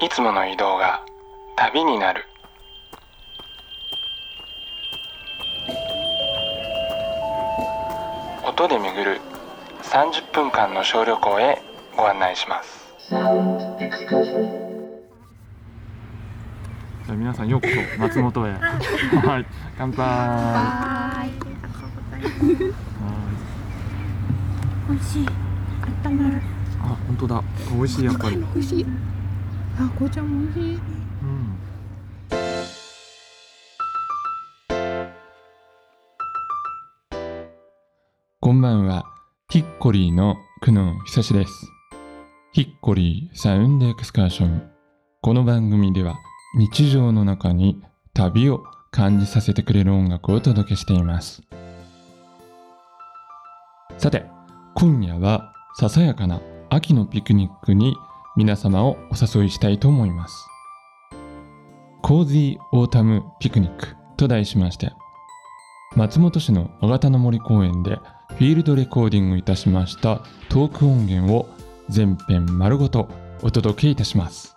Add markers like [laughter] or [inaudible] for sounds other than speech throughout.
いつもの移動が旅になる。音で巡る30分間の小旅行へご案内します。じゃあ皆さんようこそ松本へ。はい。乾杯。はい、ありがとうござい。ます。美味しい。温まる。あ本当だ。美味しいやっぱり。美味しい。あ、紅茶も美味しい。うん。こんばんは。ヒッコリーの久野久志です。ヒッコリーサウンドエクスカーション。この番組では日常の中に旅を感じさせてくれる音楽をお届けしています。さて今夜はささやかな秋のピクニックに皆様をお誘いしたいと思います。コージーオータムピクニックと題しまして松本市のあがたの森公園でフィールドレコーディングいたしましたトーク音源を全編丸ごとお届けいたします。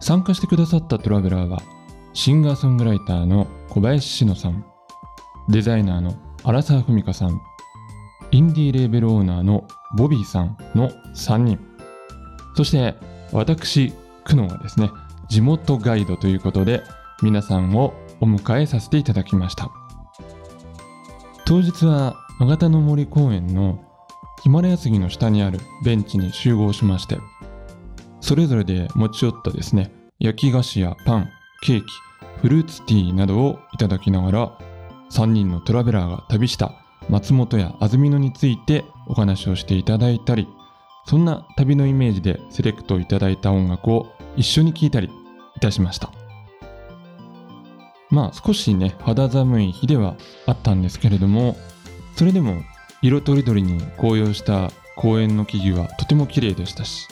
参加してくださったトラベラーはシンガーソングライターの小林志乃さんデザイナーの荒沢文香さんインディーレーベルオーナーのボビーさんの3人。そして私久野がですね地元ガイドということで皆さんをお迎えさせていただきました。当日はあがたの森公園のヒマラヤ杉の下にあるベンチに集合しましてそれぞれで持ち寄ったですね焼き菓子やパンケーキフルーツティーなどをいただきながら3人のトラベラーが旅した松本や安曇野についてお話をしていただいたりそんな旅のイメージでセレクトいただいた音楽を一緒に聴いたりいたしました。まあ少しね肌寒い日ではあったんですけれどもそれでも色とりどりに紅葉した公園の木々はとても綺麗でしたし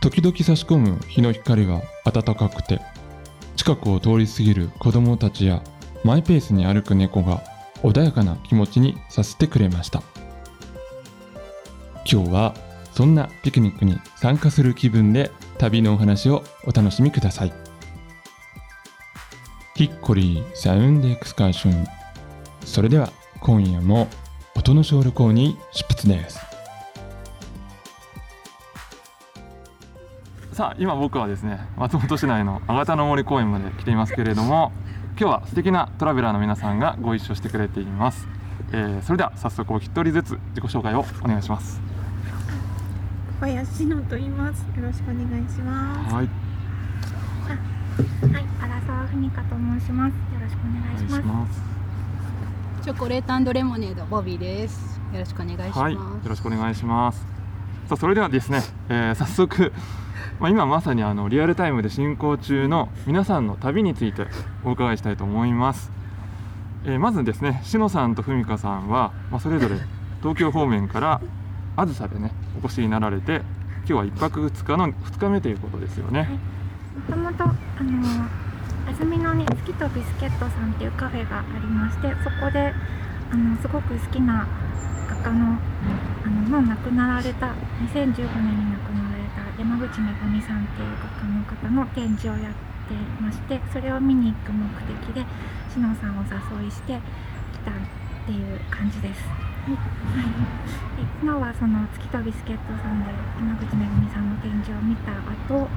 時々差し込む日の光は暖かくて近くを通り過ぎる子供たちやマイペースに歩く猫が穏やかな気持ちにさせてくれました。今日はそんなピクニックに参加する気分で旅のお話をお楽しみください。ヒッコリーサウンドエクスカーション。それでは今夜も音の小旅行に出発です。さあ今僕はですね松本市内のあがたの森公園まで来ていますけれども今日は素敵なトラベラーの皆さんがご一緒してくれています、えーそれでは早速お一人ずつ自己紹介をお願いします小林野と言います。よろしくお願いします。はいはい、荒沢文香と申します。よろしくお願いします。ますチョコレートレモネードボビーです。よろしくお願いします。はい、よろしくお願いします。さあ、それではですね、えー早速、まあ、今まさにあのリアルタイムで進行中の皆さんの旅についてお伺いしたいと思います。えーまずですね、しのさんとふみかさんは、まあ、それぞれ東京方面からあずさでね、お越しになられて、今日は一泊二日の二日目ということですよね。もともとあの安曇野に月とビスケットさんっていうカフェがありまして、そこであのすごく好きな画家のあのもう亡くなられた2015年に亡くなられた山口めぐみさんっていう画家の方の展示をやってまして、それを見に行く目的でしのさんをお誘いして来たっていう感じです。はい、で今はその月とビスケットさんで山口めぐみさんの展示を見た後、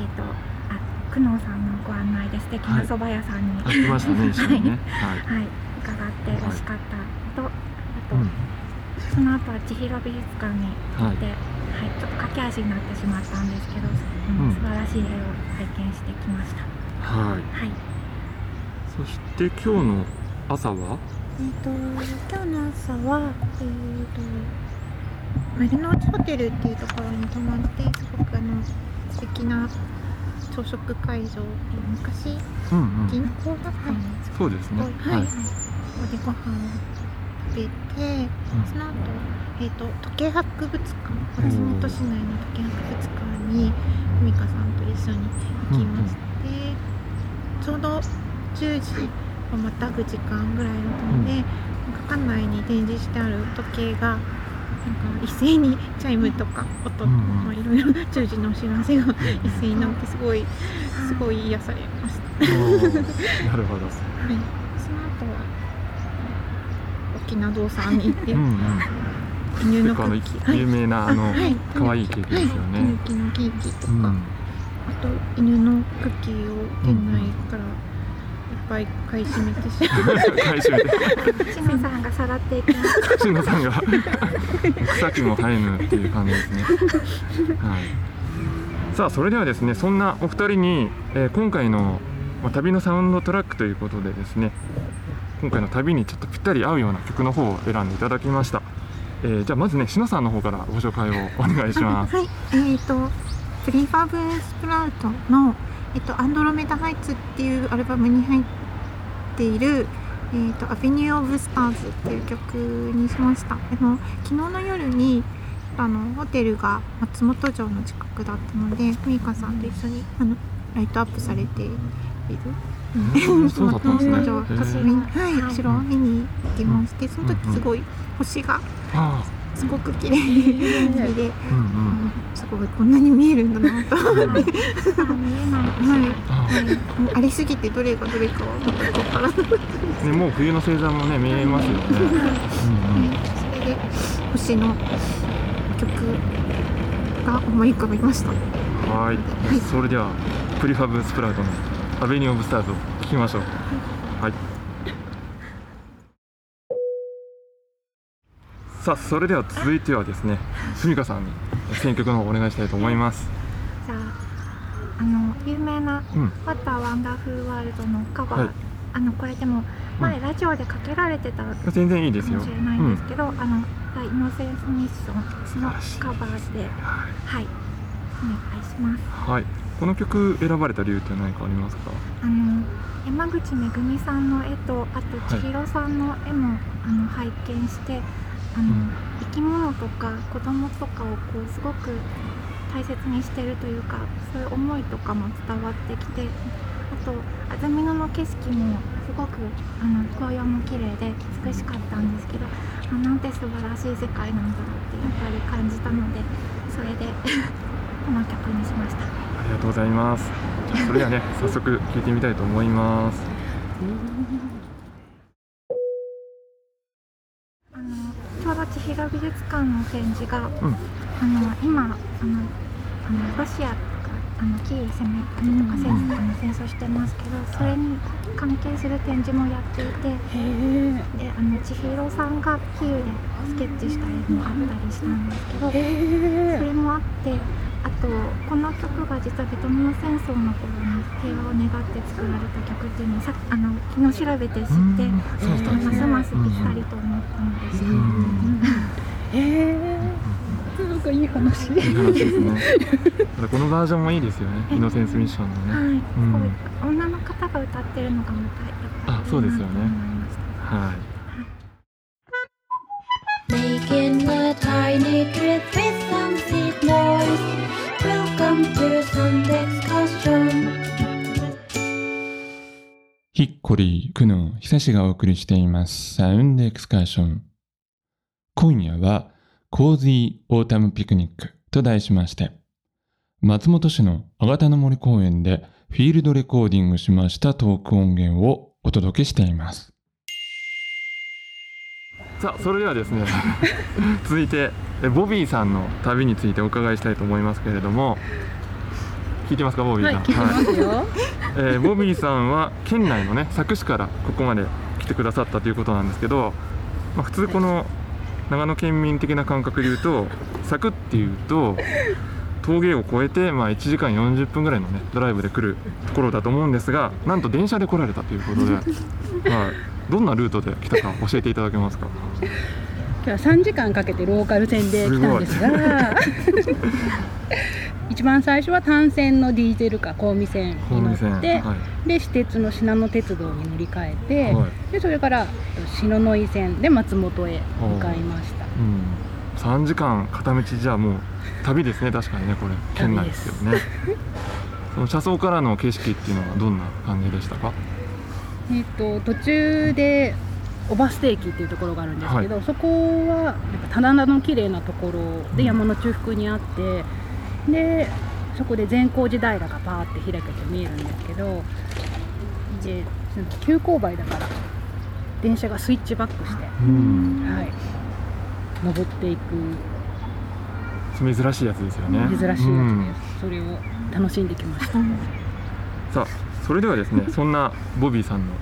えっ、とあ久能さんのご案内で素敵な蕎麦屋さんに、あ来ましたね、[laughs] 一緒にね。はい。はい、伺って美味しかったのと、あと、うん。その後は千尋美術館に行って、ははい駆け足になってしまったんですけど、うんうん素晴らしい絵を拝見してきました。はい。はい。そして今日の朝は、えっ、と今日の朝はえっ、と丸の内ホテルっていうところに泊まってすごくあの素敵な朝食会場昔うんうん。銀行だったんですそうですね。はい、はい、ここでご飯を食べて、その後、えっ、と時計博物館、松本市内の時計博物館にふみかさんと一緒に行きまして、ちょうど10時をまたぐ時間ぐらいだったので、なんか館内に展示してある時計が一斉にチャイムとか音、うんうん。まあ、いろいろ10時のお知らせが一斉になってすごいすごい癒されました。なるほど。はい、沖縄堂さんに行って、うんうん犬ののクッキー、有名なあのはい可愛いケーキですよねはい、のケーキとか、うんあと犬のクッキーを店内からいっぱい買い占めてしまう。買い占めてしのさんがさらっていきます。慎吾さんが草木も生えぬっていう感じですね。はい。さあそれではですねそんなお二人に、えー今回の、旅のサウンドトラックということでですね今回の旅にちょっとぴったり合うような曲の方を選んでいただきました。えーじゃあまずねしのさんの方からご紹介をお願いします。はい、えっ、と Prefab Sprout のえっ、と Andromeda Heights っていうアルバムに入っているえっ、と Avenue of Stars っていう曲にしました。あの昨日の夜にあのホテルが松本城の近くだったので、ふみかさんと一緒にあのライトアップされている。うん。そうだったんですね。松本城へー。確認はい、後ろを見に行きまして、その時すごい星があすごく綺麗で、あ、うん。うん。すごいこんなに見えるんだなと。思って、はい、ありすぎてどれがどれかわからない、あねもう冬の星座もね見えますよね。それで星の曲が思い浮かびました。はい、それではプリファブスプラウトのアベニューオブスターズを聞きましょう。はい。さあそれでは続いてはですね、すみかさんに選曲の方お願いしたいと思います。じゃああの有名なうん。「What a Wonderful World」のカバー、はいあのこれでも前ラジオでかけられてたかも全然いいですよ。しれないんですけど、あの「The Innocence Mission」のカバーでははいお願いします。い。はい。この曲選ばれた理由って何かありますか？あの山口めぐみさんの絵とあと千尋さんの絵も、あの拝見してあの、うん生き物とか子供とかをこうすごく大切にしてるというかそういう思いとかも伝わってきてあと安曇野の景色もすごくあの紅葉も綺麗で美しかったんですけどあなんて素晴らしい世界なんだろうってやっぱり感じたのでそれで [laughs] この曲にしました。ありがとうございます。それではね、[laughs] 早速聞いてみたいと思います。あのちょうど千尋美術館の展示が、んあの今あのあのロシアがあのキーウ攻めたりとか戦,、あの戦争してますけどそれに関係する展示もやっていてであの千尋さんがキーウでスケッチした絵もあったりしたんですけど、それもあってあとこの曲が実はベトナム戦争の頃に平和を願って作られた曲っていうのをさあの昨日調べて知って。そうん。ますますぴったりと思ったのです。うんへえなんかいい話いい話ですね。ただこのバージョンもいいですよね。イノセンスミッションのね。はい、う女の方が歌ってるのがまたやっぱりあそうですよねはい。Making a tiny trip with some seed noise. ヒッコリー、クノン、久しがお送りしています。サウンドエクスカーション。今夜は、コーズィーオータムピクニックと題しまして、松本市のあがたの森公園でフィールドレコーディングしましたトーク音源をお届けしています。さあ、それではですね、[laughs] 続いて、えボビーさんの旅についてお伺いしたいと思いますけれども、聞いてますか、ボビーはいさん。聞いてますよ。えーボビーさんは県内のね佐久市からここまで来てくださったということなんですけど、まあ、普通この長野県民的な感覚で言うと佐久っていうと峠を越えて、まあ、1時間40分ぐらいのねドライブで来るところだと思うんですがなんと電車で来られたということで、はい、どんなルートで来たか教えていただけますか？今日は3時間かけてローカル線で来たんですが一番最初は単線のディーゼルカ神戸線に乗線って、はい。で私鉄の信濃鉄道に乗り換えて、はい。でそれから篠ノ井線で松本へ向かいました。うん、3時間片道じゃあもう旅ですね確かにねこれ。県内ですけどね。その車窓からの景色っていうのはどんな感じでしたか？えっと途中で小バステ駅っていうところがあるんですけど、そこはなんか棚田の綺麗なところで山の中腹にあってでそこで善光寺平がパーって開けて見えるんですけどでその急勾配だから電車がスイッチバックして、うん。はい、登っていく。珍しいやつですよね。珍しいやつです、うん。それを楽しんできました、さあそれではですねそんなボビーさんの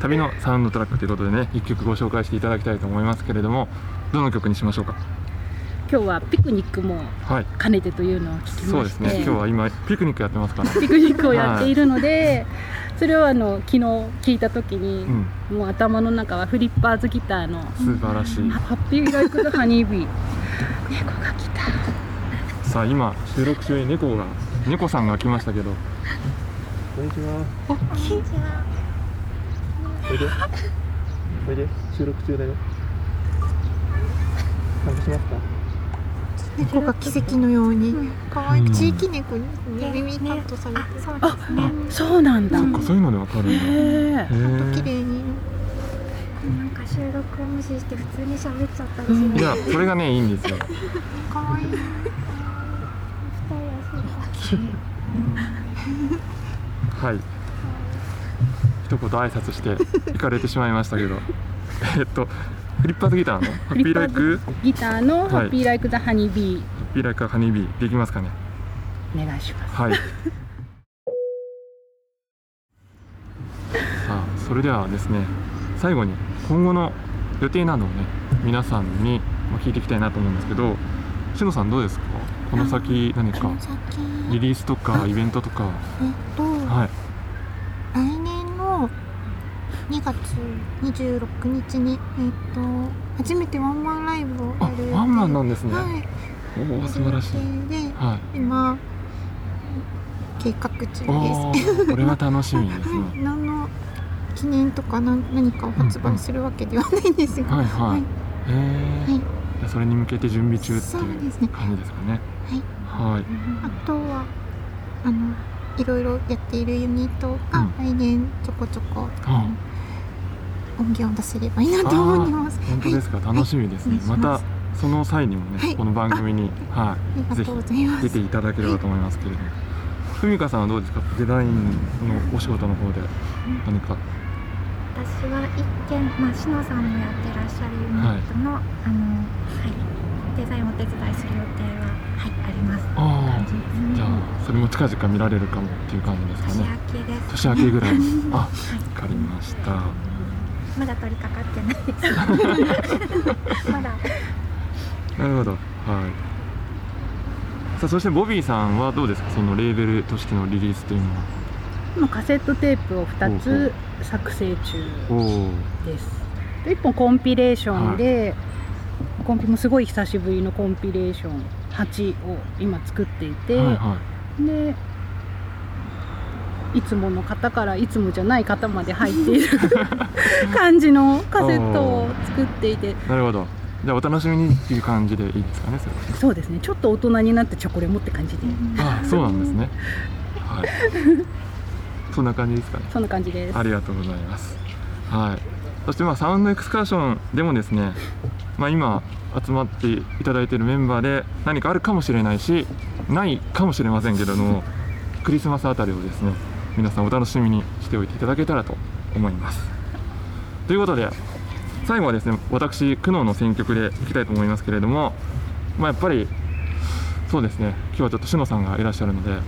旅のサウンドトラックということでね一曲ご紹介していただきたいと思いますけれどもどの曲にしましょうか？今日はピクニックもはい。兼ねてというのを聞きまして。そうですね。今日は今ピクニックやってますから。ピクニックをやっているので、それをあの昨日聞いた時に、うん。もう頭の中はフリッパーズギターの素晴らしい。ハッピーライクザハニービー。猫が来た。さあ今収録中に猫が猫さんが来ましたけどこんにちは。こんにちは。おいで。おいで。収録中だよ。参加しますか？[laughs] 猫が奇跡のように。可愛うん。く地域猫に耳カットされて。あ、そうですね。そうなんだ。そっかそういうのでわかるんだへへええ綺麗になんか収録を無視して普通に喋っちゃったりしない。いやそれがねいいんですよ。可愛いはい。一言挨拶して行かれてしまいましたけど。[laughs] えっとフリッパーズギターの？ハッピーライク？ギターのい。ハッピーライクザハニービハッピーライクハニービーできますかね？ーお願いします。はい。[laughs] さあそれではですね最後に今後の予定などをね皆さんにまあ聞いていきたいなと思うんですけどしのさんどうですか？この先何か？リリースとかイベントとか。えっと、はい。来年の2月26日にえっと初めてワンマンライブをあやる。ワンマンなんですね。はい。おお素晴らしい。ではい。今計画中です。これは楽しみですね。[laughs] はい、何の記念とか何何かを発売するわけではないんですが、はいはい、はい。えー。はい。それに向けて準備中っていうですね。感じですかね。はい。はい。あとはあのいろいろやっているユニットがうん。来年ちょこちょこ、あ音源を出せればいいなと思います。本当ですか？楽しみですね、まお願いします。たその際にもね、はい。この番組にはありがとうございます。い出ていただければと思いますけれども。ふみかさんはどうですか？デザインのお仕事の方で何か？私は一見、まあ、しのさんもやってらっしゃるユニットの、あの、はい、デザインをお手伝いする予定は、はい、あります。ああ感じゃあそれも近々見られるかもっていう感じですか年ね明けです。年明けぐらい。に [laughs] あわはい、かりました。まだ取り掛かってない。です。まだ。なるほど。はい。さあそしてボビーさんはどうですか？そのレーベルとしてのリリースというのは。今カセットテープを2つ作成中おおですで1本コンピレーションで、コンピもすごい久しぶりのコンピレーション8を今作っていて、はいはでいつもの方からいつもじゃない方まで入っている [laughs] 感じのカセットを作っていて。いなるほど。じゃあお楽しみにっていう感じでいいですかねそうですね。ちょっと大人になってチョコレモって感じで。あそうなんですね。[laughs] はい。そんな感じですかね。そんな感じです。ありがとうございます。はい。そしてまあサウンドエクスカーションでもですね、まあ今集まっていただいているメンバーで何かあるかもしれないし、ないかもしれませんけれども、クリスマスあたりをですね、皆さんお楽しみにしておいていただけたらと思います。ということで、最後はですね、私苦悩の選曲でいきたいと思いますけれども、まあやっぱりそうですね、今日はちょっとしのさんがいらっしゃるので、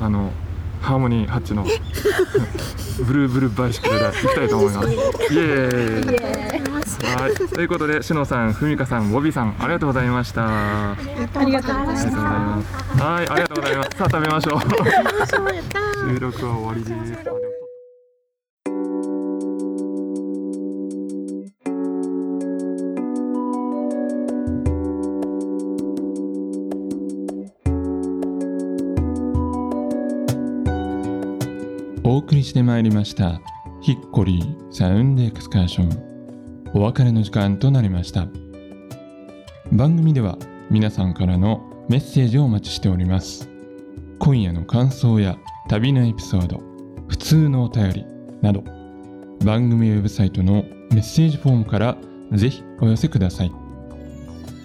あのハーモニーハッチのブルーブルーバイシクルでいきたいと思います。イエーイ。はい、ということで、しのさん、ふみかさん、ボビーさん、ありがとうございました。あありがとうございますりがとうございます。はい、ありがとうございます。さあ、食べましょう。収録は終わりです。送りしてまいりました。ヒッコリーサウンドエクスカーション。お別れの時間となりました。番組では皆さんからのメッセージをお待ちしております。今夜の感想や旅のエピソード普通のお便りなど番組ウェブサイトのメッセージフォームからぜひお寄せください。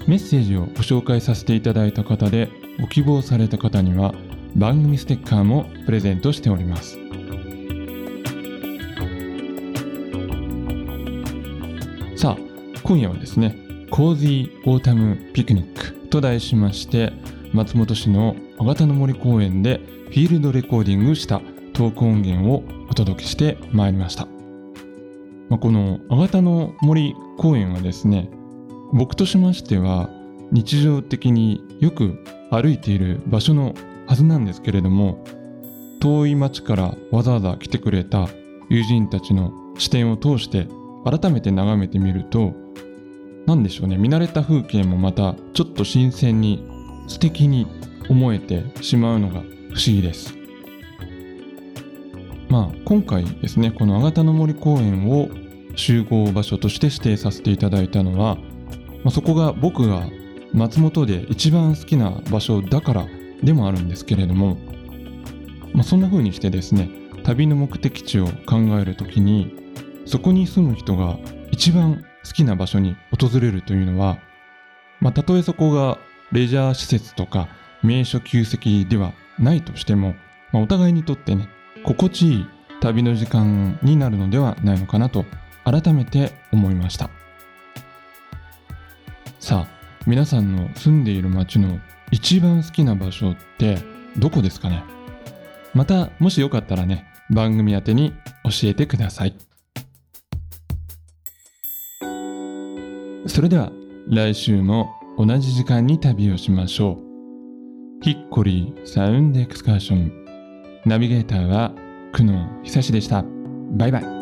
メッセージをご紹介させていただいた方でご希望された方には番組ステッカーもプレゼントしております。さあ今夜はですねコージーオータムピクニックと題しまして松本市のあがたの森公園でフィールドレコーディングしたトーク音源をお届けしてまいりました、まあ、このあがたの森公園はですね僕としましては日常的によく歩いている場所のはずなんですけれども遠い町からわざわざ来てくれた友人たちの視点を通して改めて眺めてみると何でしょうね。見慣れた風景もまたちょっと新鮮に素敵に思えてしまうのが不思議です。まあ今回ですねこのあがたの森公園を集合場所として指定させていただいたのは、まあ、そこが僕が松本で一番好きな場所だからでもあるんですけれども、まあ、そんな風にしてですね旅の目的地を考える時にそこに住む人が一番好きな場所に訪れるというのは、まあ、たとえそこがレジャー施設とか名所旧跡ではないとしても、まあ、お互いにとってね心地いい旅の時間になるのではないのかなと改めて思いました。さあ皆さんの住んでいる街の一番好きな場所ってどこですかね?またもしよかったらね番組宛てに教えてください。それでは来週も同じ時間に旅をしましょう。ヒッコリーサウンドエクスカーション。ナビゲーターは久野久志でした。バイバイ。